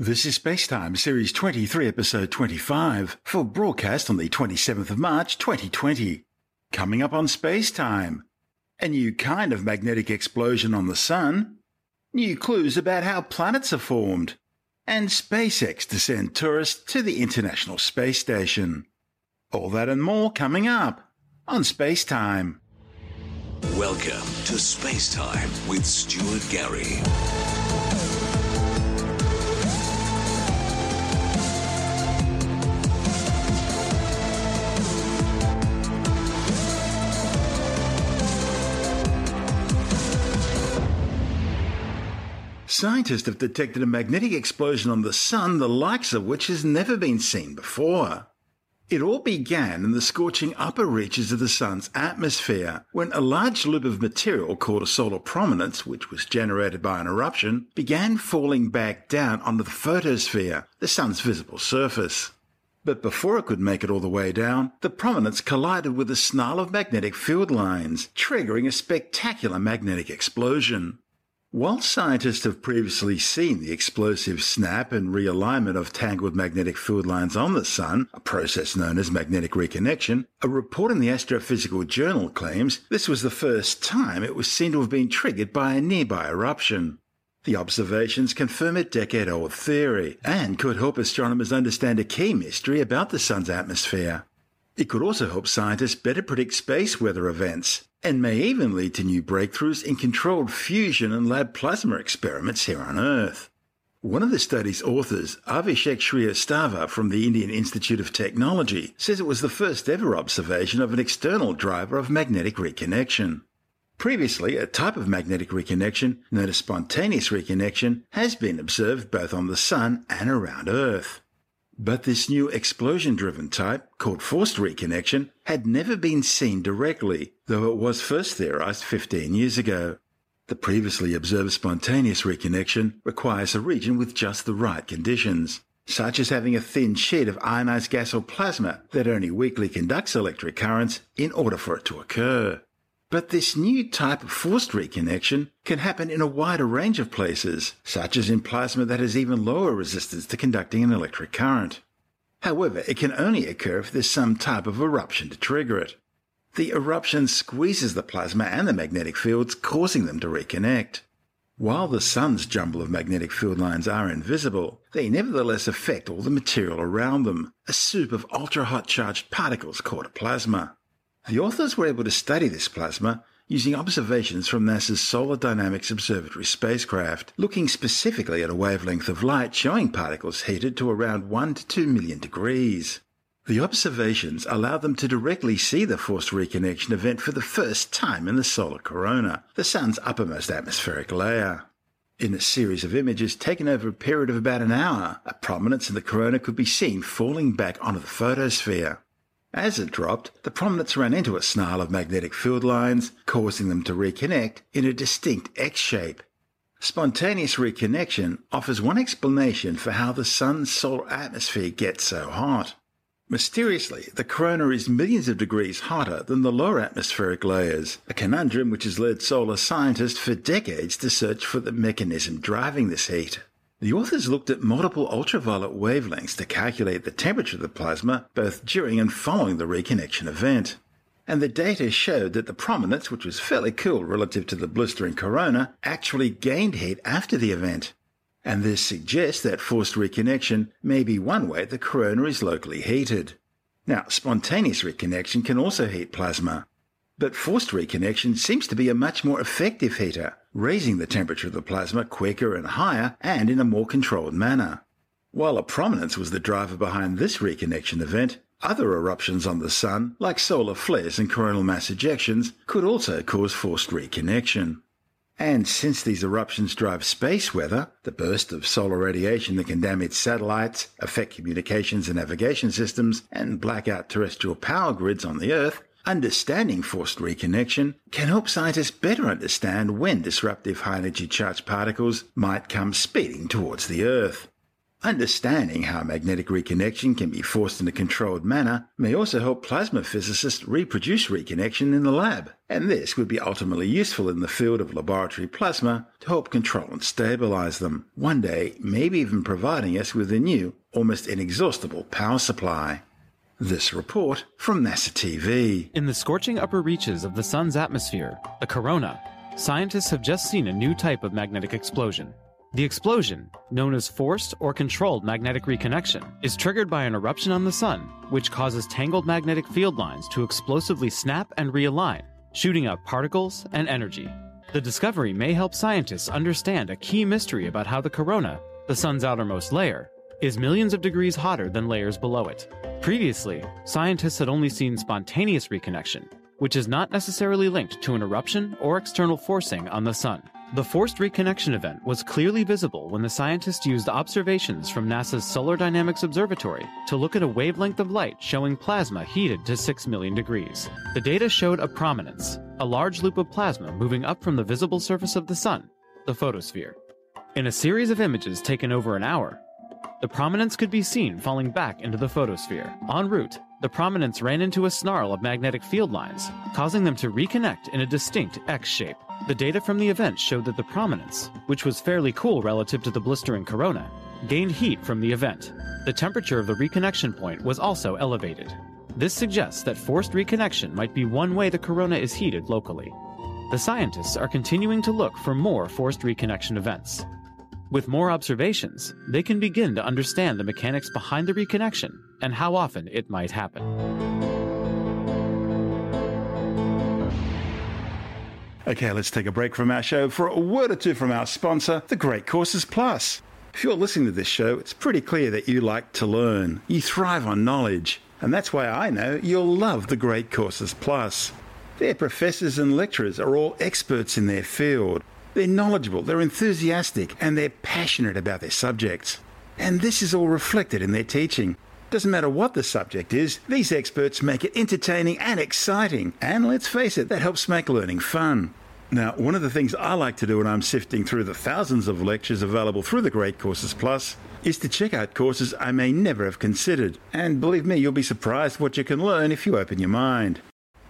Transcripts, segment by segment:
This is Spacetime, Series 23, Episode 25, for broadcast on the 27th of March 2020. Coming up on Spacetime, a new kind of magnetic explosion on the Sun, new clues about how planets are formed, and SpaceX to send tourists to the International Space Station. All that and more coming up on Spacetime. Welcome to Space Time with Stuart Gary. Scientists have detected a magnetic explosion on the Sun, the likes of which has never been seen before. It all began in the scorching upper reaches of the Sun's atmosphere, when a large loop of material called a solar prominence, which was generated by an eruption, began falling back down onto the photosphere, the Sun's visible surface. But before it could make it all the way down, the prominence collided with a snarl of magnetic field lines, triggering a spectacular magnetic explosion. While scientists have previously seen the explosive snap and realignment of tangled magnetic field lines on the Sun, a process known as magnetic reconnection, a report in the Astrophysical Journal claims this was the first time it was seen to have been triggered by a nearby eruption. The observations confirm a decade old theory and could help astronomers understand a key mystery about the Sun's atmosphere. It could also help scientists better predict space weather events, and may even lead to new breakthroughs in controlled fusion and lab plasma experiments here on Earth. One of the study's authors, Abhishek Srivastava from the Indian Institute of Technology, says it was the first ever observation of an external driver of magnetic reconnection. Previously, a type of magnetic reconnection, known as spontaneous reconnection, has been observed both on the Sun and around Earth. But this new explosion driven type, called forced reconnection, had never been seen directly, though it was first theorized 15 years ago. The previously observed spontaneous reconnection requires a region with just the right conditions, such as having a thin sheet of ionized gas or plasma that only weakly conducts electric currents in order for it to occur. But this new type of forced reconnection can happen in a wider range of places, such as in plasma that has even lower resistance to conducting an electric current. However, it can only occur if there's some type of eruption to trigger it. The eruption squeezes the plasma and the magnetic fields, causing them to reconnect. While the sun's jumble of magnetic field lines are invisible, they nevertheless affect all the material around them, a soup of ultra hot charged particles called a plasma. The authors were able to study this plasma using observations from NASA's Solar Dynamics Observatory spacecraft, looking specifically at a wavelength of light showing particles heated to around 1 to 2 million degrees. The observations allowed them to directly see the forced reconnection event for the first time in the solar corona, the Sun's uppermost atmospheric layer. In a series of images taken over a period of about an hour, a prominence in the corona could be seen falling back onto the photosphere. As it dropped, the prominence ran into a snarl of magnetic field lines, causing them to reconnect in a distinct X shape. Spontaneous reconnection offers one explanation for how the sun's solar atmosphere gets so hot. Mysteriously, the corona is millions of degrees hotter than the lower atmospheric layers, a conundrum which has led solar scientists for decades to search for the mechanism driving this heat. The authors looked at multiple ultraviolet wavelengths to calculate the temperature of the plasma both during and following the reconnection event. And the data showed that the prominence, which was fairly cool relative to the blistering corona, actually gained heat after the event. And this suggests that forced reconnection may be one way the corona is locally heated. Now, spontaneous reconnection can also heat plasma, but forced reconnection seems to be a much more effective heater, raising the temperature of the plasma quicker and higher and in a more controlled manner. While a prominence was the driver behind this reconnection event, other eruptions on the Sun, like solar flares and coronal mass ejections, could also cause forced reconnection. And since these eruptions drive space weather, the burst of solar radiation that can damage satellites, affect communications and navigation systems, and black out terrestrial power grids on the Earth, Understanding forced reconnection can help scientists better understand when disruptive high energy charged particles might come speeding towards the Earth. Understanding how magnetic reconnection can be forced in a controlled manner may also help plasma physicists reproduce reconnection in the lab, and this would be ultimately useful in the field of laboratory plasma to help control and stabilize them, one day maybe even providing us with a new, almost inexhaustible power supply. This report from NASA TV. In the scorching upper reaches of the Sun's atmosphere, the corona, scientists have just seen a new type of magnetic explosion. The explosion, known as forced or controlled magnetic reconnection, is triggered by an eruption on the Sun, which causes tangled magnetic field lines to explosively snap and realign, shooting up particles and energy. The discovery may help scientists understand a key mystery about how the corona, the Sun's outermost layer, is millions of degrees hotter than layers below it. Previously, scientists had only seen spontaneous reconnection, which is not necessarily linked to an eruption or external forcing on the Sun. The forced reconnection event was clearly visible when the scientists used observations from NASA's Solar Dynamics Observatory to look at a wavelength of light showing plasma heated to 6 million degrees. The data showed a prominence, a large loop of plasma moving up from the visible surface of the Sun, the photosphere. In a series of images taken over an hour, the prominence could be seen falling back into the photosphere. En route, the prominence ran into a snarl of magnetic field lines, causing them to reconnect in a distinct X shape. The data from the event showed that the prominence, which was fairly cool relative to the blistering corona, gained heat from the event. The temperature of the reconnection point was also elevated. This suggests that forced reconnection might be one way the corona is heated locally. The scientists are continuing to look for more forced reconnection events. With more observations, they can begin to understand the mechanics behind the reconnection and how often it might happen. Okay, let's take a break from our show for a word or two from our sponsor, The Great Courses Plus. If you're listening to this show, it's pretty clear that you like to learn. You thrive on knowledge. And that's why I know you'll love The Great Courses Plus. Their professors and lecturers are all experts in their field. They're knowledgeable, they're enthusiastic, and they're passionate about their subjects. And this is all reflected in their teaching. Doesn't matter what the subject is, these experts make it entertaining and exciting. And let's face it, that helps make learning fun. Now, one of the things I like to do when I'm sifting through the thousands of lectures available through the Great Courses Plus is to check out courses I may never have considered. And believe me, you'll be surprised what you can learn if you open your mind.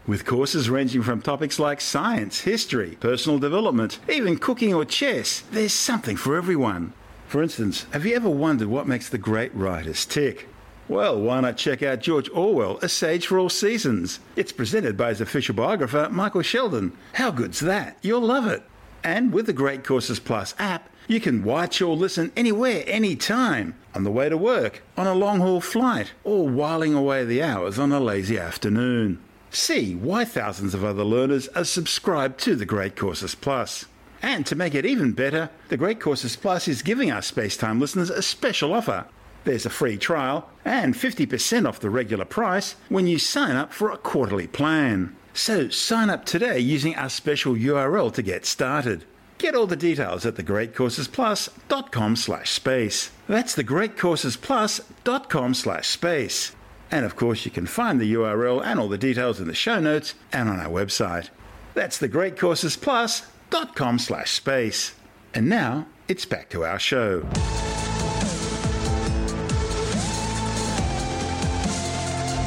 With courses ranging from topics like science, history, personal development, even cooking or chess, there's something for everyone. For instance, have you ever wondered what makes the great writers tick? Well, why not check out George Orwell, A Sage for All Seasons? It's presented by his official biographer, Michael Shelden. How good's that? You'll love it. And with the Great Courses Plus app, you can watch or listen anywhere, anytime, on the way to work, on a long haul flight, or whiling away the hours on a lazy afternoon. See why thousands of other learners are subscribed to the Great Courses Plus. And to make it even better, the Great Courses Plus is giving our Spacetime listeners a special offer. There's a free trial and 50% off the regular price when you sign up for a quarterly plan. So sign up today using our special URL to get started. Get all the details at thegreatcoursesplus.com slash space. That's thegreatcoursesplus.com slash space. And of course, you can find the URL and all the details in the show notes and on our website. That's thegreatcoursesplus.com slash space. And now, it's back to our show.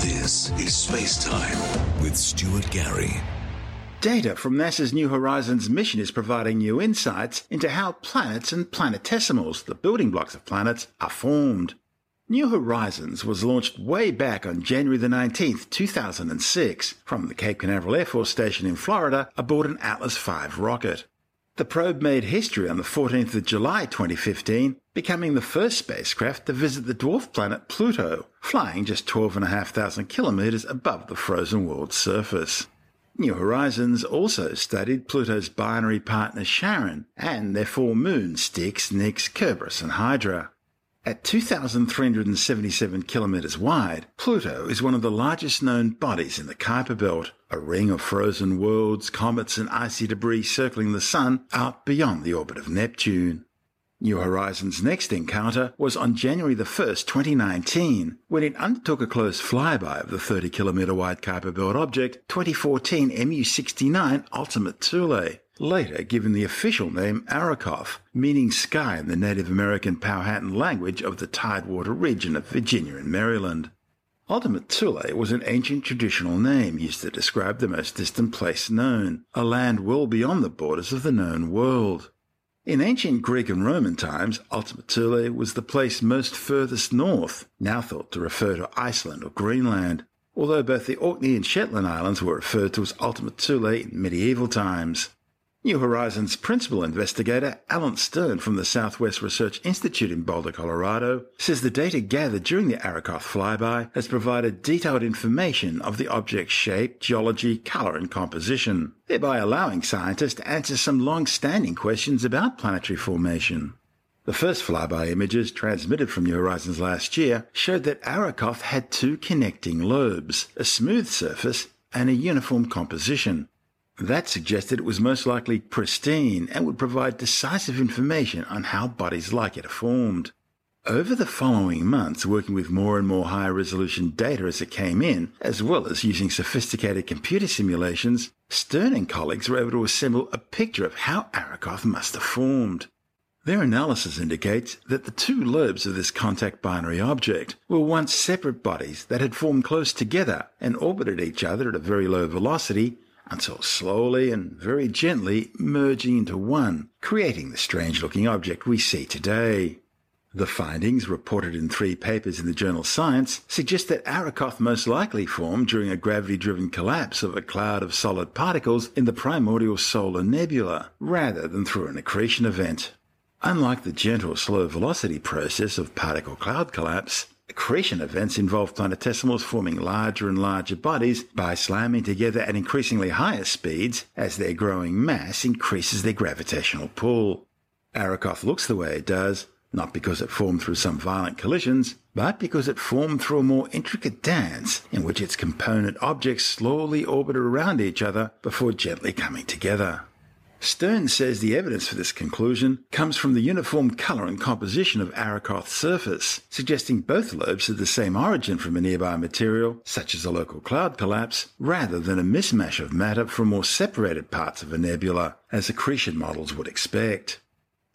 This is Space Time with Stuart Gary. Data from NASA's New Horizons mission is providing new insights into how planets and planetesimals, the building blocks of planets, are formed. New Horizons was launched way back on January the 19th, 2006, from the Cape Canaveral Air Force Station in Florida aboard an Atlas V rocket. The probe made history on the 14th of July 2015, becoming the first spacecraft to visit the dwarf planet Pluto, flying just 12,500 kilometers above the frozen world's surface. New Horizons also studied Pluto's binary partner Charon and their four moons Styx, Nix, Kerberos, and Hydra. At 2,377 kilometers wide, Pluto is one of the largest known bodies in the Kuiper Belt, a ring of frozen worlds, comets, and icy debris circling the Sun out beyond the orbit of Neptune. New Horizons' next encounter was on January the 1st, 2019, when it undertook a close flyby of the 30 kilometer wide Kuiper Belt object 2014 MU69 Ultima Thule, later given the official name Arrokoth, meaning sky in the Native American Powhatan language of the Tidewater region of Virginia and Maryland. Ultima Thule was an ancient traditional name used to describe the most distant place known, a land well beyond the borders of the known world. In ancient Greek and Roman times, Ultima Thule was the place most furthest north, now thought to refer to Iceland or Greenland, although both the Orkney and Shetland Islands were referred to as Ultima Thule in medieval times. New Horizons principal investigator Alan Stern from the Southwest Research Institute in Boulder, Colorado, says the data gathered during the Arrokoth flyby has provided detailed information of the object's shape, geology, color, and composition, thereby allowing scientists to answer some long-standing questions about planetary formation. The first flyby images transmitted from New Horizons last year showed that Arrokoth had two connecting lobes, a smooth surface, and a uniform composition, that suggested it was most likely pristine and would provide decisive information on how bodies like it are formed. Over the following months, working with more and more high resolution data as it came in, as well as using sophisticated computer simulations, Stern and colleagues were able to assemble a picture of how Arrokoth must have formed. Their analysis indicates that the two lobes of this contact binary object were once separate bodies that had formed close together and orbited each other at a very low velocity until slowly and very gently merging into one, creating the strange looking object we see today. The findings, reported in three papers in the journal Science, suggest that Arrokoth most likely formed during a gravity driven collapse of a cloud of solid particles in the primordial solar nebula, rather than through an accretion event. Unlike the gentle slow velocity process of particle cloud collapse, Accretion events involve planetesimals forming larger and larger bodies by slamming together at increasingly higher speeds as their growing mass increases their gravitational pull. Arrokoth looks the way it does, not because it formed through some violent collisions, but because it formed through a more intricate dance in which its component objects slowly orbit around each other before gently coming together. Stern says the evidence for this conclusion comes from the uniform colour and composition of Arrokoth's surface, suggesting both lobes had the same origin from a nearby material, such as a local cloud collapse, rather than a mismatch of matter from more separated parts of a nebula, as accretion models would expect.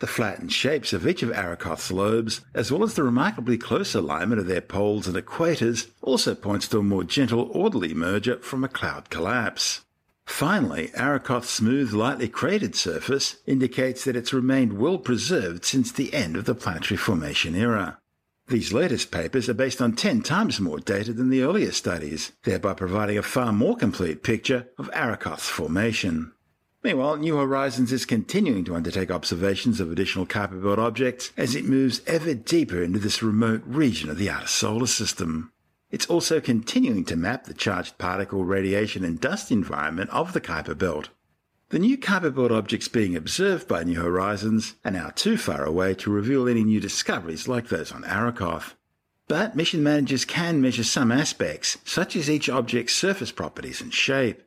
The flattened shapes of each of Arrokoth's lobes, as well as the remarkably close alignment of their poles and equators, also points to a more gentle, orderly merger from a cloud collapse. Finally, Arrokoth's smooth, lightly cratered surface indicates that it's remained well preserved since the end of the planetary formation era. These latest papers are based on 10 times more data than the earlier studies, thereby providing a far more complete picture of Arrokoth's formation. Meanwhile, New Horizons is continuing to undertake observations of additional Kuiper Belt objects as it moves ever deeper into this remote region of the outer solar system. It's also continuing to map the charged particle, radiation, and dust environment of the Kuiper Belt. The new Kuiper Belt objects being observed by New Horizons are now too far away to reveal any new discoveries like those on Arrokoth. But mission managers can measure some aspects, such as each object's surface properties and shape.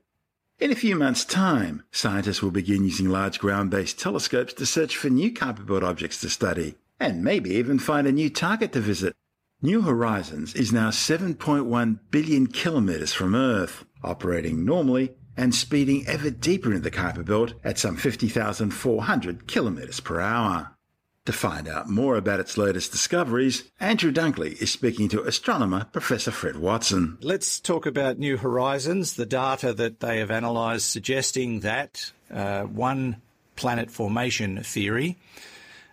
In a few months' time, scientists will begin using large ground based telescopes to search for new Kuiper Belt objects to study, and maybe even find a new target to visit New Horizons is now 7.1 billion kilometres from Earth, operating normally and speeding ever deeper into the Kuiper Belt at some 50,400 kilometres per hour. To find out more about its latest discoveries, Andrew Dunkley is speaking to astronomer Professor Fred Watson. Let's talk about New Horizons, the data that they have analysed suggesting that uh, one planet formation theory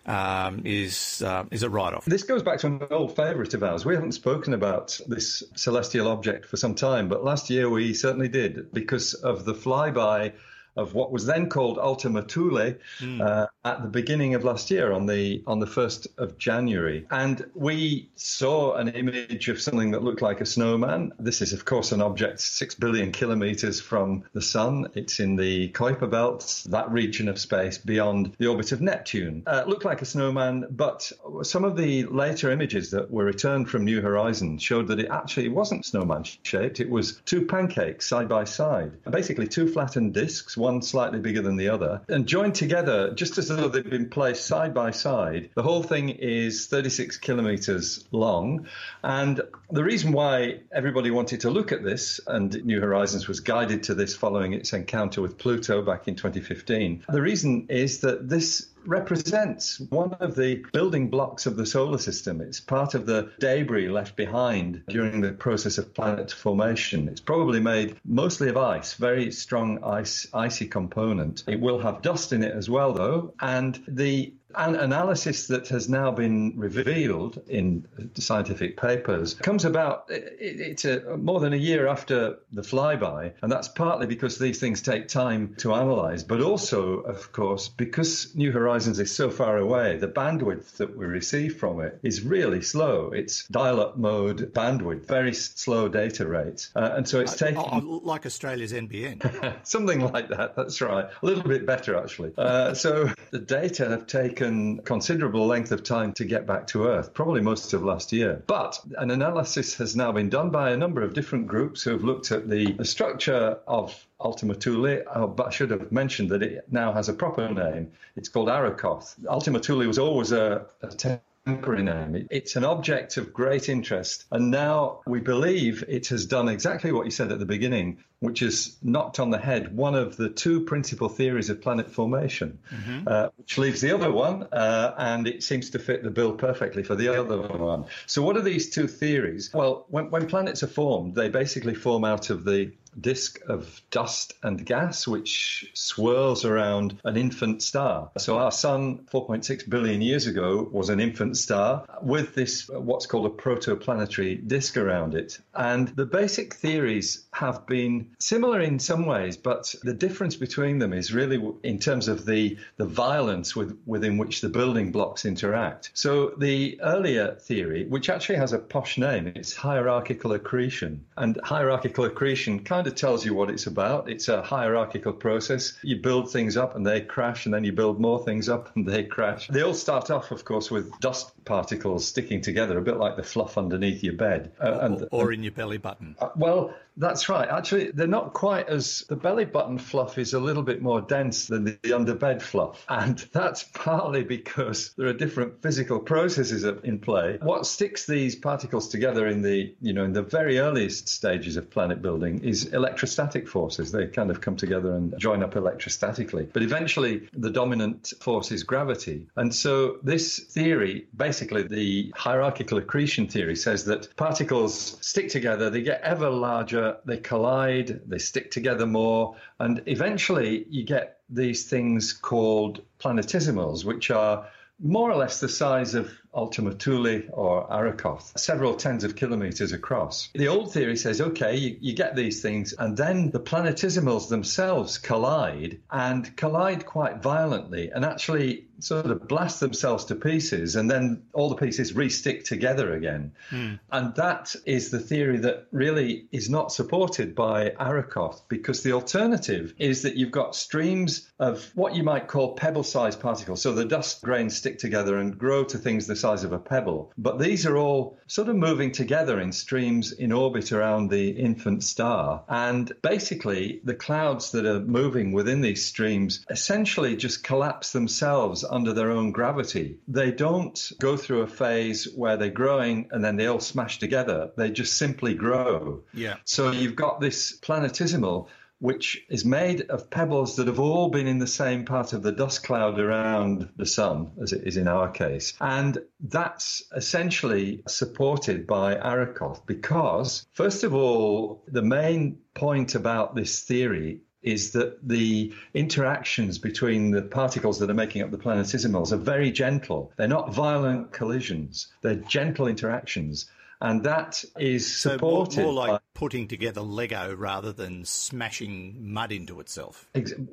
um, is uh, is a write-off. This goes back to an old favourite of ours. We haven't spoken about this celestial object for some time, but last year we certainly did because of the flyby of what was then called Ultima Thule mm. uh, at the beginning of last year on the on the first of January, and we saw an image of something that looked like a snowman. This is, of course, an object six billion kilometers from the sun. It's in the Kuiper Belt, that region of space beyond the orbit of Neptune. Uh, looked like a snowman, but some of the later images that were returned from New Horizons showed that it actually wasn't snowman shaped. It was two pancakes side by side, basically two flattened disks one slightly bigger than the other, and joined together just as though they've been placed side by side. The whole thing is 36 kilometers long. And the reason why everybody wanted to look at this, and New Horizons was guided to this following its encounter with Pluto back in 2015, the reason is that this represents one of the building blocks of the solar system. It's part of the debris left behind during the process of planet formation. It's probably made mostly of ice, very strong ice, icy component. It will have dust in it as well, though, and the an analysis that has now been revealed in scientific papers comes about it's a, more than a year after the flyby and that's partly because these things take time to analyze but also of course because new horizons is so far away the bandwidth that we receive from it is really slow. It's dial-up mode bandwidth very slow data rates uh, and so it's uh, taking oh, like australia's nbn something like that that's right. A little bit better actually. Uh, so the data have taken taken considerable length of time to get back to Earth, probably most of last year. But an analysis has now been done by a number of different groups who have looked at the, structure of Ultima Thule, I should have mentioned that it now has a proper name. It's called Arrokoth. Ultima Thule was always a, a temporary name. It's an object of great interest. And now we believe it has done exactly what you said at the beginning, which has knocked on the head one of the two principal theories of planet formation, mm-hmm. uh, which leaves the other one, uh, and it seems to fit the bill perfectly for the other one. So, what are these two theories? Well, when, when planets are formed, they basically form out of the disk of dust and gas which swirls around an infant star. So our sun 4.6 billion years ago was an infant star with this uh, what's called a protoplanetary disk around it. And the basic theories have been similar in some ways, but the difference between them is really in terms of the the violence with, within which the building blocks interact. So the earlier theory, which actually has a posh name, it's hierarchical accretion. And hierarchical accretion kind kind of tells you what it's about. It's a hierarchical process. You build things up and they crash, and then you build more things up and they crash. They all start off, of course, with dust particles sticking together, a bit like the fluff underneath your bed. Uh, and, or, in your belly button. Uh, well, that's right. Actually, they're not quite as the belly button fluff is a little bit more dense than the, the underbed fluff, and that's partly because there are different physical processes in play. What sticks these particles together in the you know in the very earliest stages of planet building is electrostatic forces. They kind of come together and join up electrostatically. But eventually, the dominant force is gravity, and so this theory, basically the hierarchical accretion theory, says that particles stick together. They get ever larger they collide, they stick together more, and eventually you get these things called planetesimals, which are more or less the size of Ultima Thule or Arrokoth, several tens of kilometers across. The old theory says, okay, you, you, get these things, and then the planetesimals themselves collide and collide quite violently and actually sort of blast themselves to pieces, and then all the pieces re-stick together again. Mm. And that is the theory that really is not supported by Arrokoth because the alternative is that you've got streams of what you might call pebble-sized particles. So the dust grains stick together and grow to things the size of a pebble. But these are all sort of moving together in streams in orbit around the infant star. And basically, the clouds that are moving within these streams essentially just collapse themselves under their own gravity. They don't go through a phase where they're growing and then they all smash together. They just simply grow. Yeah. So you've got this planetesimal which is made of pebbles that have all been in the same part of the dust cloud around the sun, as it is in our case. And that's essentially supported by Arrokoth because, first of all, the main point about this theory is that the interactions between the particles that are making up the planetesimals are very gentle. They're not violent collisions, they're gentle interactions and that is supported so more, more like putting together Lego rather than smashing mud into itself.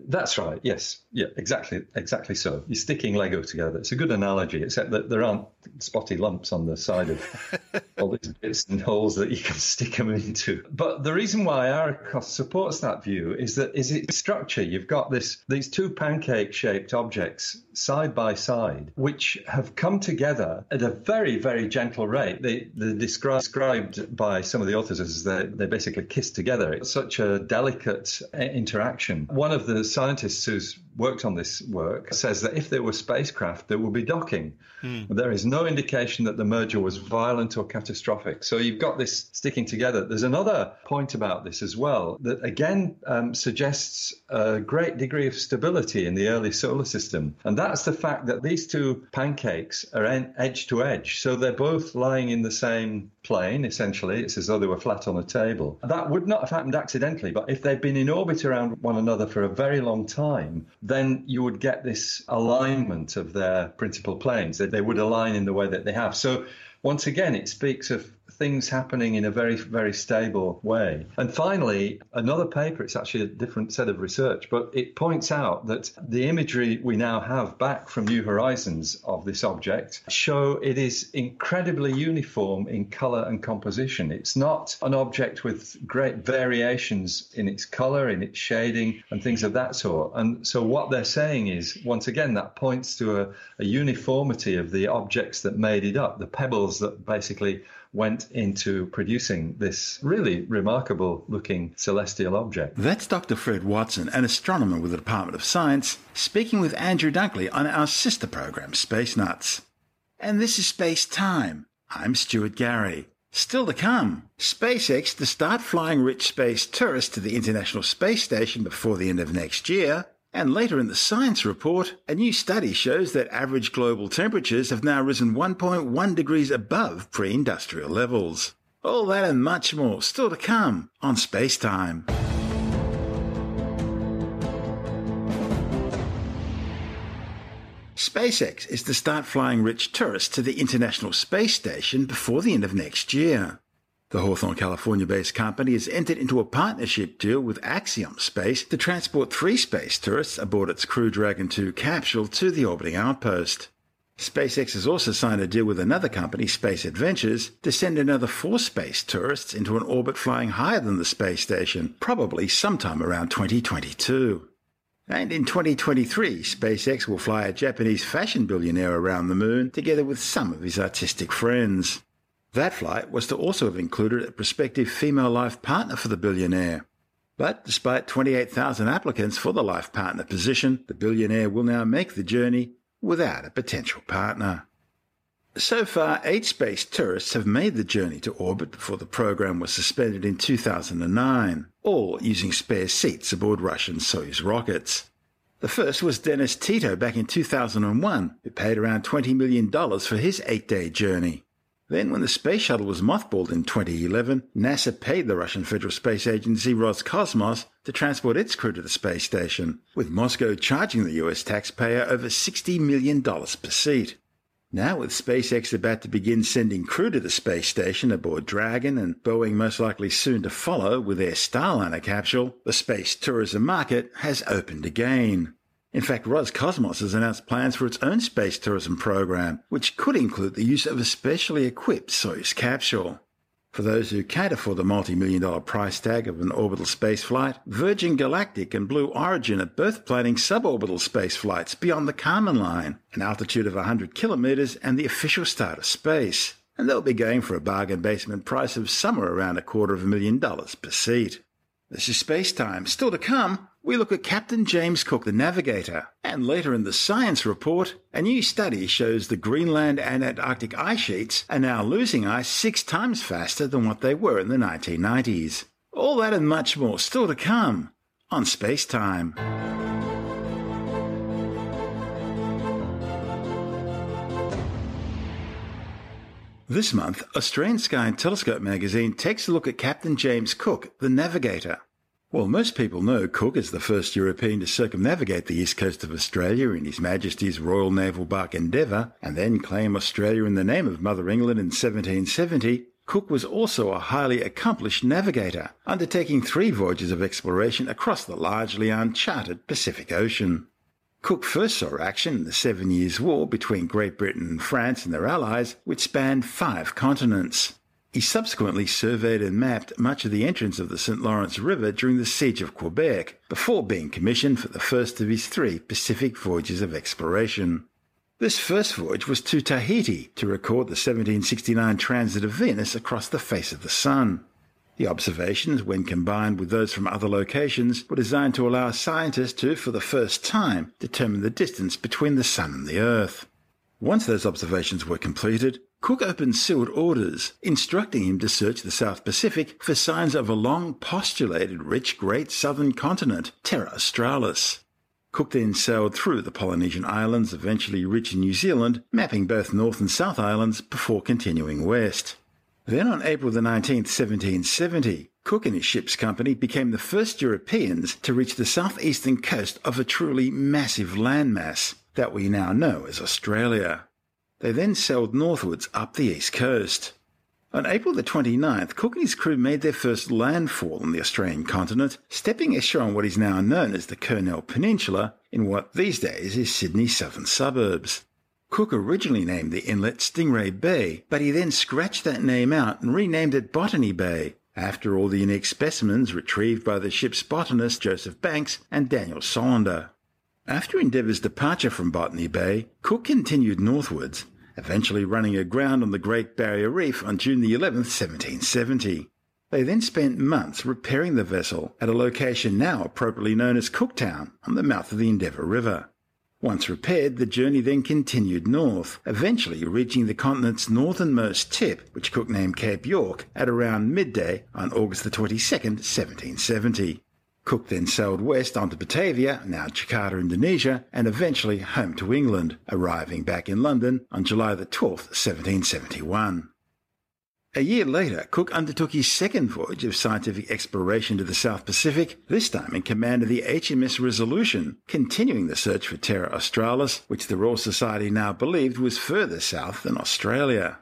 That's right. Yes. Yeah. Exactly. Exactly. So you're sticking Lego together. It's a good analogy, except that there aren't spotty lumps on the side of all these bits and holes that you can stick them into. But the reason why Arrokoth supports that view is that is its structure. You've got this these two pancake-shaped objects side by side, which have come together at a very very gentle rate. The the described by some of the authors as they, they basically kiss together. It's such a delicate uh, interaction. One of the scientists who's worked on this work says that if there were spacecraft, there would be docking. Mm. There is no indication that the merger was violent or catastrophic. So you've got this sticking together. There's another point about this as well that again um, suggests a great degree of stability in the early solar system. And that's the fact that these two pancakes are edge to edge. So they're both lying in the same plane, essentially. It's as though they were flat on a table. That would not have happened accidentally, but if they'd been in orbit around one another for a very long time, then you would get this alignment of their principal planes. That they would align in the way that they have. So once again, it speaks of things happening in a very, very stable way. And finally, another paper, it's actually a different set of research, but it points out that the imagery we now have back from New Horizons of this object show it is incredibly uniform in color and composition. It's not an object with great variations in its color, in its shading, and things of that sort. And so what they're saying is, once again, that points to a, a uniformity of the objects that made it up, the pebbles that basically went into producing this really remarkable looking celestial object. That's Dr. Fred Watson, an astronomer with the Department of Science, speaking with Andrew Dunkley on our sister program, Space Nuts. And this is Space Time. I'm Stuart Gary. Still to come, SpaceX to start flying rich space tourists to the International Space Station before the end of next year, and later in the science report, a new study shows that average global temperatures have now risen 1.1 degrees above pre industrial levels. All that and much more still to come on Space Time. SpaceX is to start flying rich tourists to the International Space Station before the end of next year. The Hawthorne, California based company has entered into a partnership deal with Axiom Space to transport three space tourists aboard its Crew Dragon 2 capsule to the orbiting outpost. SpaceX has also signed a deal with another company, Space Adventures, to send another four space tourists into an orbit flying higher than the space station, probably sometime around 2022. And in 2023, SpaceX will fly a Japanese fashion billionaire around the moon together with some of his artistic friends. That flight was to also have included a prospective female life partner for the billionaire. But despite 28,000 applicants for the life partner position, the billionaire will now make the journey without a potential partner. So far, eight space tourists have made the journey to orbit before the program was suspended in 2009, all using spare seats aboard Russian Soyuz rockets. The first was Dennis Tito back in 2001, who paid around $20 million for his eight day journey. Then, when the space shuttle was mothballed in 2011, NASA paid the Russian Federal Space Agency Roscosmos to transport its crew to the space station, with Moscow charging the US taxpayer over $60 million per seat. Now, with SpaceX about to begin sending crew to the space station aboard Dragon and Boeing most likely soon to follow with their Starliner capsule, the space tourism market has opened again. In fact, Roscosmos has announced plans for its own space tourism program, which could include the use of a specially equipped Soyuz capsule. For those who can't afford the multi-million dollar price tag of an orbital space flight, Virgin Galactic and Blue Origin are both planning suborbital space flights beyond the Kármán line, an altitude of 100 kilometers and the official start of space. And they'll be going for a bargain basement price of somewhere around a quarter of a million dollars per seat. This is Space Time. Still to come, we look at Captain James Cook, the navigator. And later in the science report, a new study shows the Greenland and Antarctic ice sheets are now losing ice six times faster than what they were in the 1990s. All that and much more still to come on Space Time. This month, Australian Sky and Telescope magazine takes a look at Captain James Cook, the navigator. Well, most people know Cook is the first European to circumnavigate the east coast of Australia in His Majesty's Royal Naval Bark Endeavour and then claim Australia in the name of Mother England in 1770. Cook was also a highly accomplished navigator, undertaking three voyages of exploration across the largely uncharted Pacific Ocean. Cook first saw action in the Seven Years' War between Great Britain and France and their allies, which spanned five continents. He subsequently surveyed and mapped much of the entrance of the St. Lawrence River during the Siege of Quebec, before being commissioned for the first of his three Pacific voyages of exploration. This first voyage was to Tahiti to record the 1769 transit of Venus across the face of the Sun. The observations, when combined with those from other locations, were designed to allow scientists to, for the first time, determine the distance between the Sun and the Earth. Once those observations were completed, Cook opened sealed orders, instructing him to search the South Pacific for signs of a long postulated rich great southern continent, Terra Australis. Cook then sailed through the Polynesian islands, eventually reaching New Zealand, mapping both North and South Islands before continuing west. Then on April the 19th, 1770, Cook and his ship's company became the first Europeans to reach the southeastern coast of a truly massive landmass that we now know as Australia. They then sailed northwards up the east coast. On April the 29th, Cook and his crew made their first landfall on the Australian continent, stepping ashore on what is now known as the Kurnell Peninsula in what these days is Sydney's southern suburbs. Cook originally named the inlet Stingray Bay, but he then scratched that name out and renamed it Botany Bay, after all the unique specimens retrieved by the ship's botanist Joseph Banks and Daniel Solander. After Endeavour's departure from Botany Bay, Cook continued northwards eventually running aground on the Great Barrier Reef on June the 11th, 1770. They then spent months repairing the vessel at a location now appropriately known as Cooktown on the mouth of the Endeavour River. Once repaired, the journey then continued north, eventually reaching the continent's northernmost tip, which Cook named Cape York, at around midday on August the 22nd, 1770. Cook then sailed west onto Batavia, now Jakarta, Indonesia, and eventually home to England, arriving back in London on July 12, 1771. A year later, Cook undertook his second voyage of scientific exploration to the South Pacific, this time in command of the HMS Resolution, continuing the search for Terra Australis, which the Royal Society now believed was further south than Australia.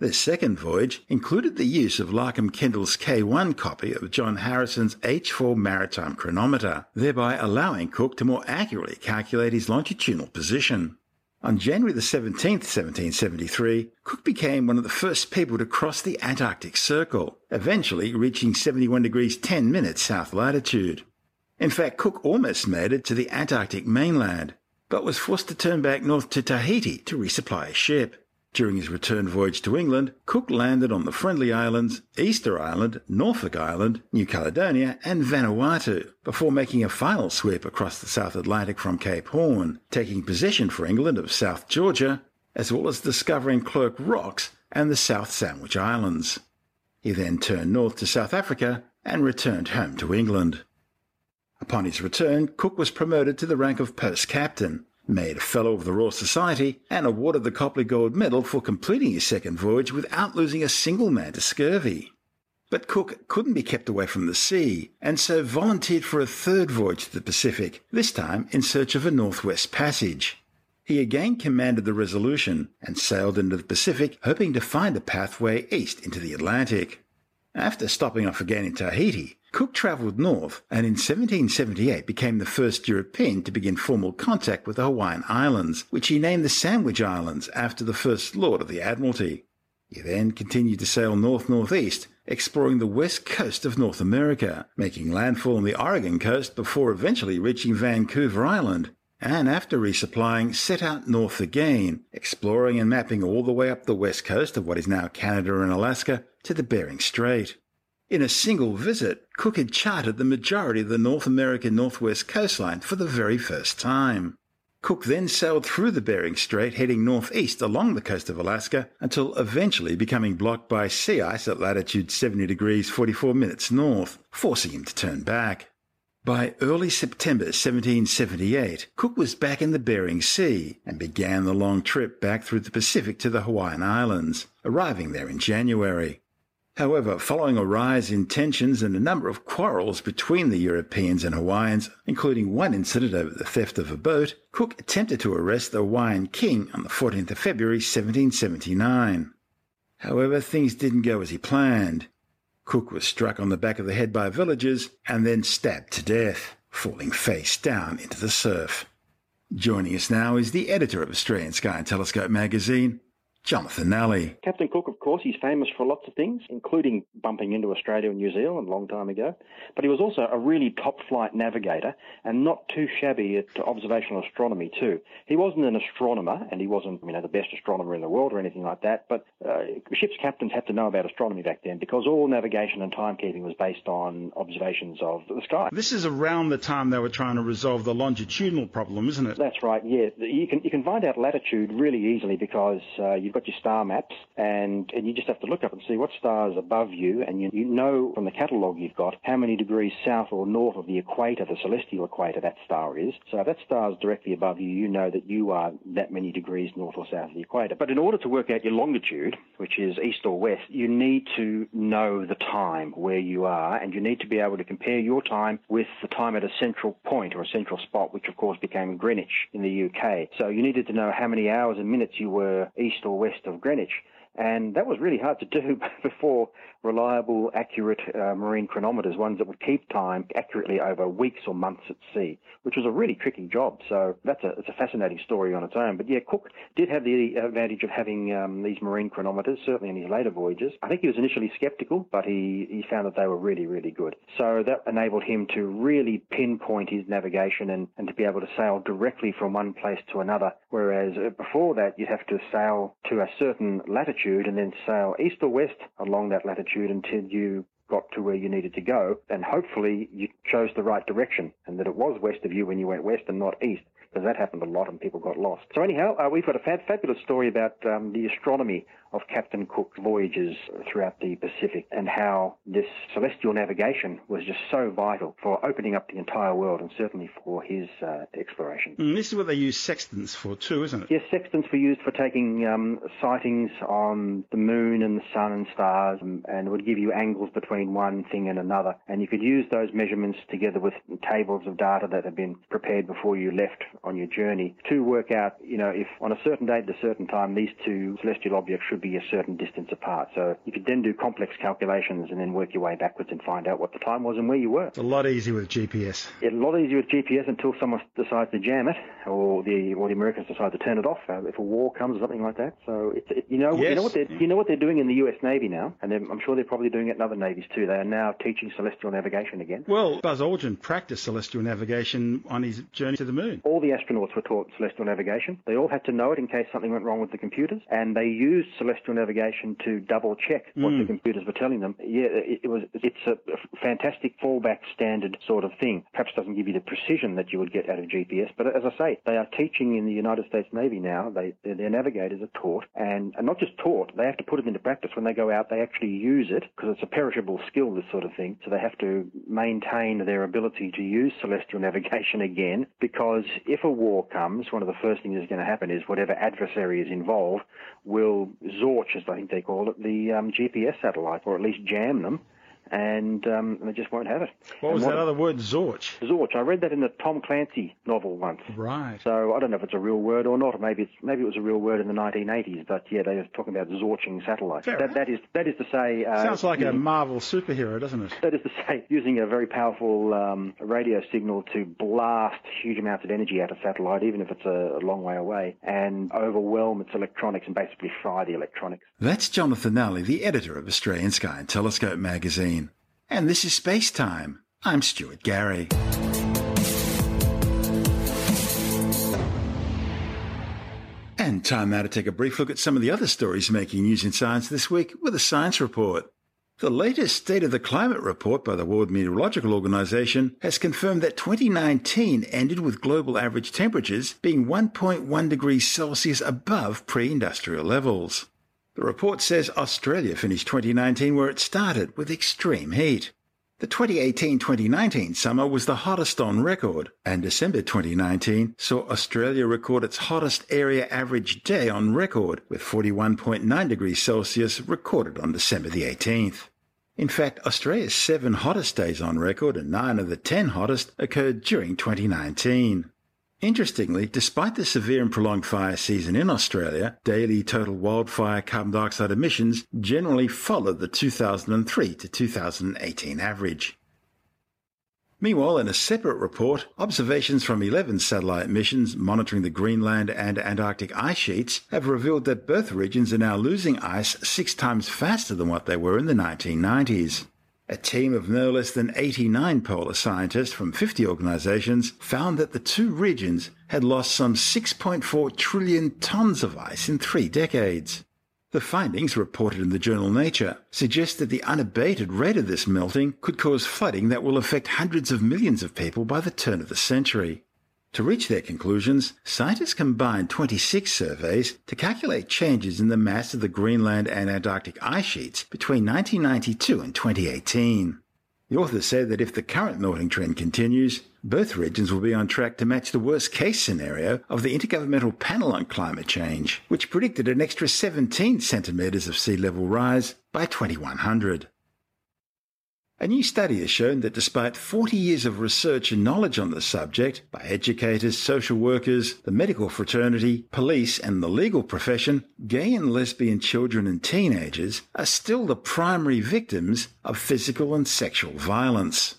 This second voyage included the use of Larcum Kendall's K1 copy of John Harrison's H4 maritime chronometer, thereby allowing Cook to more accurately calculate his longitudinal position. On January the 17th, 1773, Cook became one of the first people to cross the Antarctic Circle, eventually reaching 71 degrees 10 minutes south latitude. In fact, Cook almost made it to the Antarctic mainland, but was forced to turn back north to Tahiti to resupply his ship. During his return voyage to England, Cook landed on the Friendly Islands, Easter Island, Norfolk Island, New Caledonia, and Vanuatu, before making a final sweep across the South Atlantic from Cape Horn, taking possession for England of South Georgia, as well as discovering Clerke Rocks and the South Sandwich Islands. He then turned north to South Africa and returned home to England. Upon his return, Cook was promoted to the rank of post captain, made a Fellow of the Royal Society, and awarded the Copley Gold Medal for completing his second voyage without losing a single man to scurvy. But Cook couldn't be kept away from the sea, and so volunteered for a third voyage to the Pacific, this time in search of a Northwest Passage. He again commanded the Resolution and sailed into the Pacific, hoping to find a pathway east into the Atlantic. After stopping off again in Tahiti, Cook travelled north and in 1778 became the first European to begin formal contact with the Hawaiian Islands, which he named the Sandwich Islands after the First Lord of the Admiralty. He then continued to sail north-northeast, exploring the west coast of North America, making landfall on the Oregon coast before eventually reaching Vancouver Island, and after resupplying, set out north again, exploring and mapping all the way up the west coast of what is now Canada and Alaska to the Bering Strait. In a single visit, Cook had charted the majority of the North American northwest coastline for the very first time. Cook then sailed through the Bering Strait heading northeast along the coast of Alaska until eventually becoming blocked by sea ice at latitude 70 degrees 44 minutes north, forcing him to turn back. By early September 1778, Cook was back in the Bering Sea and began the long trip back through the Pacific to the Hawaiian Islands, arriving there in January. However, following a rise in tensions and a number of quarrels between the Europeans and Hawaiians, including one incident over the theft of a boat, Cook attempted to arrest the Hawaiian king on the 14th of February 1779. However, things didn't go as he planned. Cook was struck on the back of the head by villagers and then stabbed to death, falling face down into the surf. Joining us now is the editor of Australian Sky and Telescope magazine, Jonathan Nally. Captain Cook, of course, he's famous for lots of things, including bumping into Australia and New Zealand a long time ago. But he was also a really top flight navigator and not too shabby at observational astronomy, too. He wasn't an astronomer and he wasn't, you know, the best astronomer in the world or anything like that, but uh, ship's captains had to know about astronomy back then because all navigation and timekeeping was based on observations of the sky. This is around the time they were trying to resolve the longitudinal problem, isn't it? That's right, yeah. You can, you can find out latitude really easily because uh, you've got your star maps, and, and you just have to look up and see what stars above you, and you, you know from the catalogue you've got how many degrees south or north of the equator, the celestial equator, that star is. So if that star is directly above you, you know that you are that many degrees north or south of the equator. But in order to work out your longitude, which is east or west, you need to know the time where you are, and you need to be able to compare your time with the time at a central point or a central spot, which of course became Greenwich in the UK. So you needed to know how many hours and minutes you were east or west of Greenwich. And that was really hard to do before reliable, accurate uh, marine chronometers, ones that would keep time accurately over weeks or months at sea, which was a really tricky job. So that's a, it's a fascinating story on its own. But yeah, Cook did have the advantage of having um, these marine chronometers, certainly in his later voyages. I think he was initially skeptical, but he, he found that they were really, really good. So that enabled him to really pinpoint his navigation and, and to be able to sail directly from one place to another. Whereas uh, before that, you'd have to sail to a certain latitude and then sail east or west along that latitude until you got to where you needed to go. And hopefully you chose the right direction and that it was west of you when you went west and not east because that happened a lot and people got lost. So anyhow, uh, we've got a fab- fabulous story about um, the astronomy of Captain Cook's voyages throughout the Pacific and how this celestial navigation was just so vital for opening up the entire world and certainly for his uh, exploration. And this is what they use sextants for too, isn't it? Yes, sextants were used for taking um, sightings on the moon and the sun and stars and, and would give you angles between one thing and another. And you could use those measurements together with tables of data that had been prepared before you left on your journey to work out, you know, if on a certain date at a certain time these two celestial objects should be a certain distance apart. So you could then do complex calculations and then work your way backwards and find out what the time was and where you were. It's a lot easier with GPS. It's a lot easier with GPS until someone decides to jam it or the or the Americans decide to turn it off uh, if a war comes or something like that. So it's it, you know yes. you know what they you know what they're doing in the U.S. Navy now, and I'm sure they're probably doing it in other navies too. They are now teaching celestial navigation again. Well, Buzz Aldrin practiced celestial navigation on his journey to the moon. All the astronauts were taught celestial navigation. They all had to know it in case something went wrong with the computers, and they used celestial navigation to double check what Mm. the computers were telling them. Yeah, it, it was it's a, fantastic fallback standard sort of thing. Perhaps doesn't give you the precision that you would get out of GPS, but as I say, they are teaching in the United States Navy now. They their, their navigators are taught, and, and not just taught, they have to put it into practice. When they go out, they actually use it because it's a perishable skill, this sort of thing. So they have to maintain their ability to use celestial navigation again, because if a war comes, one of the first things that's going to happen is whatever adversary is involved will zorch, as I think they call it, the um, GPS satellites, or at least jam them, and um, they just won't have it. What And was that other word, Zorch? Zorch. I read that in a Tom Clancy novel once. Right. So I don't know if it's a real word or not, or maybe it's maybe it was a real word in the 1980s. But yeah, they were talking about zorching satellites. Fair That that is that is to say. Uh, Sounds like a Marvel superhero, doesn't it? That is to say, using a very powerful um, radio signal to blast huge amounts of energy out of satellite, even if it's a, a long way away, and overwhelm its electronics and basically fry the electronics. That's Jonathan Nally, the editor of Australian Sky and Telescope magazine. And this is Space Time. I'm Stuart Gary. And time now to take a brief look at some of the other stories making news in science this week with a science report. The latest State of the Climate report by the World Meteorological Organization has confirmed that 2019 ended with global average temperatures being 1.1 degrees Celsius above pre-industrial levels. The report says Australia finished 2019 where it started with extreme heat. The 2018-2019 summer was the hottest on record, and December 2019 saw Australia record its hottest area average day on record, with 41.9 degrees Celsius recorded on December the 18th. In fact, Australia's seven hottest days on record and nine of the ten hottest occurred during 2019. Interestingly, despite the severe and prolonged fire season in Australia, daily total wildfire carbon dioxide emissions generally followed the 2003 to 2018 average. Meanwhile, in a separate report, observations from 11 satellite missions monitoring the Greenland and Antarctic ice sheets have revealed that both regions are now losing ice six times faster than what they were in the 1990s. A team of no less than 89 polar scientists from 50 organizations found that the two regions had lost some 6.4 trillion tons of ice in three decades. The findings, reported in the journal Nature, suggest that the unabated rate of this melting could cause flooding that will affect hundreds of millions of people by the turn of the century. To reach their conclusions, scientists combined 26 surveys to calculate changes in the mass of the Greenland and Antarctic ice sheets between 1992 and 2018. The authors said that if the current melting trend continues, both regions will be on track to match the worst case scenario of the Intergovernmental Panel on Climate Change, which predicted an extra 17 centimetres of sea level rise by 2100. A new study has shown that despite 40 years of research and knowledge on the subject by educators, social workers, the medical fraternity, police, and the legal profession, gay and lesbian children and teenagers are still the primary victims of physical and sexual violence.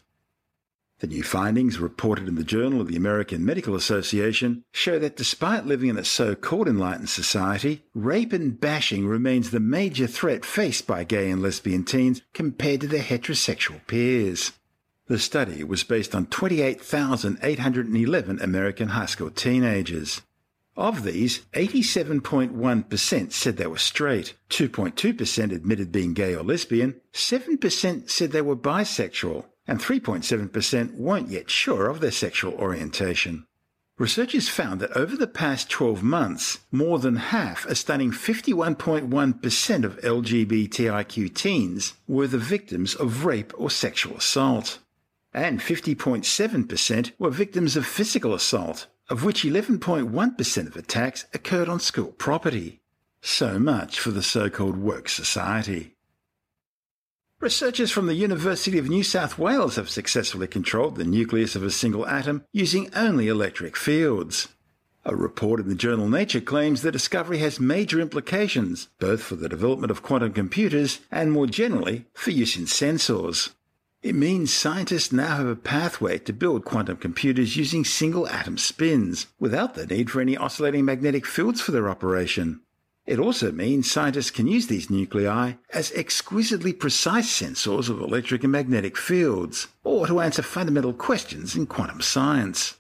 The new findings, reported in the Journal of the American Medical Association, show that despite living in a so called enlightened society, rape and bashing remains the major threat faced by gay and lesbian teens compared to their heterosexual peers. The study was based on 28,811 American high school teenagers. Of these, 87.1% said they were straight, 2.2% admitted being gay or lesbian, 7% said they were bisexual, and 3.7% weren't yet sure of their sexual orientation. Researchers found that over the past 12 months, more than half, a stunning 51.1% of LGBTIQ teens were the victims of rape or sexual assault. And 50.7% were victims of physical assault, of which 11.1% of attacks occurred on school property. So much for the so called work society. Researchers from the University of New South Wales have successfully controlled the nucleus of a single atom using only electric fields. A report in the journal Nature claims the discovery has major implications, both for the development of quantum computers and more generally for use in sensors. It means scientists now have a pathway to build quantum computers using single atom spins, without the need for any oscillating magnetic fields for their operation. It also means scientists can use these nuclei as exquisitely precise sensors of electric and magnetic fields, or to answer fundamental questions in quantum science.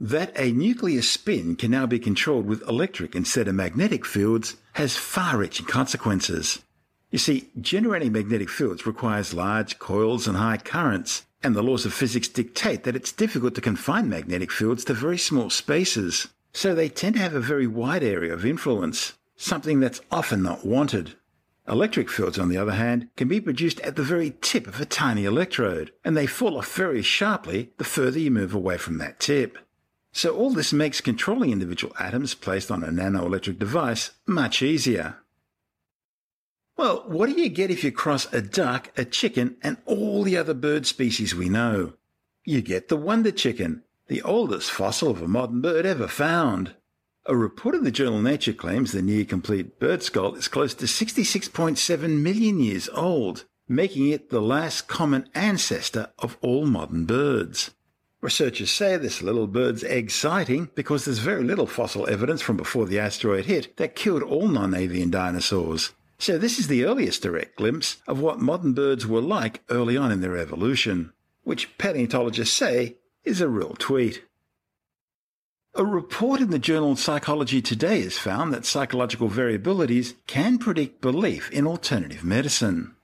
That a nuclear spin can now be controlled with electric instead of magnetic fields has far reaching consequences. You see, generating magnetic fields requires large coils and high currents, and the laws of physics dictate that it's difficult to confine magnetic fields to very small spaces, so they tend to have a very wide area of influence something that's often not wanted. Electric fields, on the other hand, can be produced at the very tip of a tiny electrode, and they fall off very sharply the further you move away from that tip. So all this makes controlling individual atoms placed on a nanoelectric device much easier. Well, what do you get if you cross a duck, a chicken, and all the other bird species we know? You get the wonder chicken, the oldest fossil of a modern bird ever found. A report in the journal Nature claims the near complete bird skull is close to 66.7 million years old, making it the last common ancestor of all modern birds. Researchers say this little bird's egg sighting because there's very little fossil evidence from before the asteroid hit that killed all non avian dinosaurs. So, this is the earliest direct glimpse of what modern birds were like early on in their evolution, which paleontologists say is a real tweet. A report in the journal Psychology Today has found that psychological variabilities can predict belief in alternative medicine.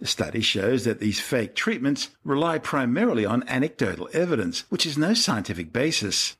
The study shows that these fake treatments rely primarily on anecdotal evidence, which has no scientific basis.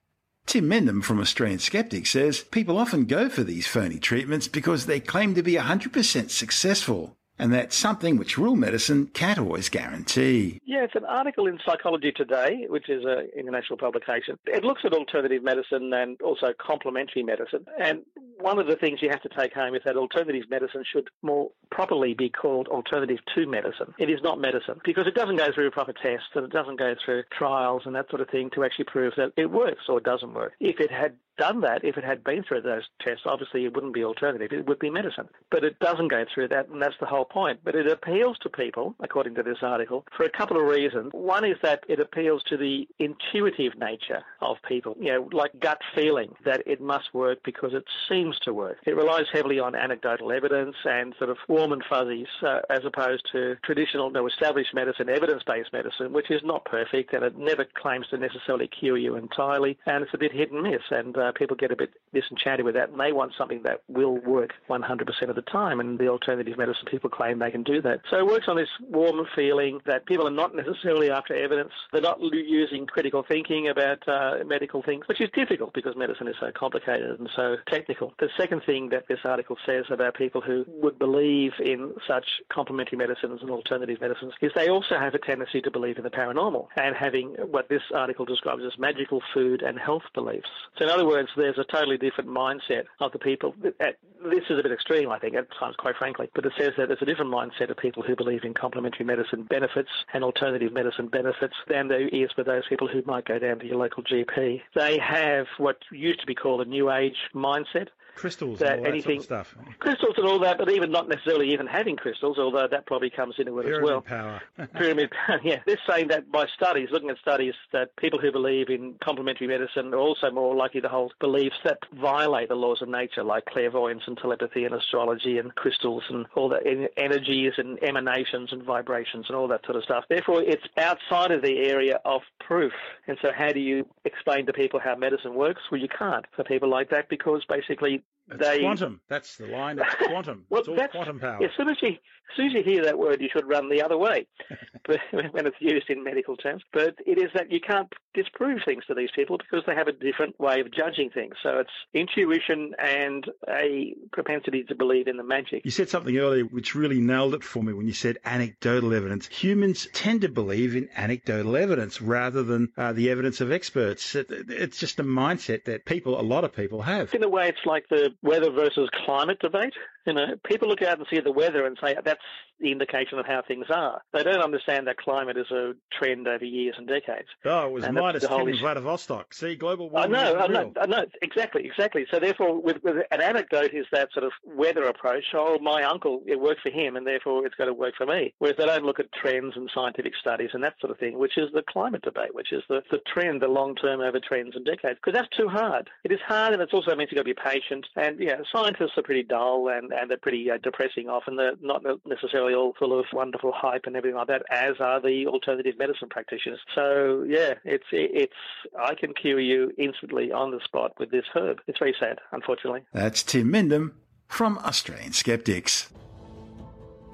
Tim Mendham from Australian Skeptic says people often go for these phony treatments because they claim to be 100% successful and that's something which real medicine can't always guarantee. Yeah, it's an article in Psychology Today, which is an international publication. It looks at alternative medicine and also complementary medicine. And one of the things you have to take home is that alternative medicine should more properly be called alternative to medicine. It is not medicine because it doesn't go through proper tests and it doesn't go through trials and that sort of thing to actually prove that it works or doesn't work. If it had done that, if it had been through those tests, obviously it wouldn't be alternative. It would be medicine. But it doesn't go through that, and that's the whole point. But it appeals to people, according to this article, for a couple of reasons. One is that it appeals to the intuitive nature of people, you know, like gut feeling that it must work because it seems to work. It relies heavily on anecdotal evidence and sort of warm and fuzzies, uh, as opposed to traditional, you no, established medicine, evidence-based medicine, which is not perfect and it never claims to necessarily cure you entirely, and it's a bit hit and miss. And uh, people get a bit disenchanted with that, and they want something that will work 100% of the time. And the alternative medicine people claim they can do that. So it works on this warm feeling that people are not necessarily after evidence. They're not using critical thinking about uh, medical things, which is difficult because medicine is so complicated and so technical. The second thing that this article says about people who would believe in such complementary medicines and alternative medicines is they also have a tendency to believe in the paranormal and having what this article describes as magical food and health beliefs. So in other words, there's a totally different mindset of the people. This is a bit extreme, I think, at times, quite frankly, but it says that there's a different mindset of people who believe in complementary medicine benefits and alternative medicine benefits than there is for those people who might go down to your local GP. They have what used to be called a New Age mindset crystals that and all anything, that sort of stuff. Crystals and all that, but even not necessarily even having crystals, although that probably comes into it Pyramid as well. power. Pyramid power, yeah. They're saying that by studies, looking at studies, that people who believe in complementary medicine are also more likely to hold beliefs that violate the laws of nature, like clairvoyance and telepathy and astrology and crystals and all that energies and emanations and vibrations and all that sort of stuff. Therefore, it's outside of the area of proof. And so how do you explain to people how medicine works? Well, you can't for people like that because basically it's they, quantum. That's the line. It's quantum. well, it's all quantum power. As soon as you as soon as you hear that word, you should run the other way but, when it's used in medical terms. But it is that you can't disprove things to these people because they have a different way of judging things. So it's intuition and a propensity to believe in the magic. You said something earlier which really nailed it for me when you said anecdotal evidence. Humans tend to believe in anecdotal evidence rather than uh, the evidence of experts. It, it's just a mindset that people, a lot of people have. In a way, it's like the weather versus climate debate. You know, people look out and see the weather and say that's the indication of how things are. They don't understand that climate is a trend over years and decades. Oh, it was and minus 10 in Vladivostok. See, global warming. I know, I know, I know, exactly, exactly. So therefore, with, with an anecdote is that sort of weather approach. Oh, my uncle, it worked for him, and therefore it's going to work for me. Whereas they don't look at trends and scientific studies and that sort of thing, which is the climate debate, which is the, the trend, the long term over trends and decades. Because that's too hard. It is hard, and it's also means you've got to be patient. And yeah, scientists are pretty dull and, and they're pretty uh, depressing often. They're not necessarily all full of wonderful hype and everything like that, as are the alternative medicine practitioners. So yeah, it's it's I can cure you instantly on the spot with this herb. It's very sad, unfortunately. That's Tim Mendham from Australian Skeptics.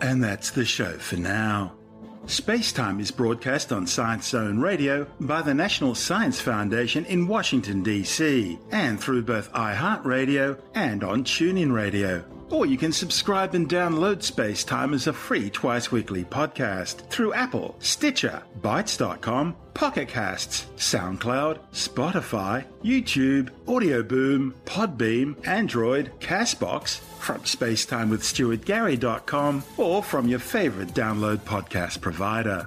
And that's the show for now. Spacetime is broadcast on Science Zone Radio by the National Science Foundation in Washington, D.C., and through both iHeartRadio and on TuneIn Radio. Or you can subscribe and download Space Time as a free twice weekly podcast through Apple, Stitcher, Bitesz.com, Pocket Casts, SoundCloud, Spotify, YouTube, Audio Boom, Podbean, Android, Castbox, from spacetimewithstuartgary.com, or from your favorite download podcast provider.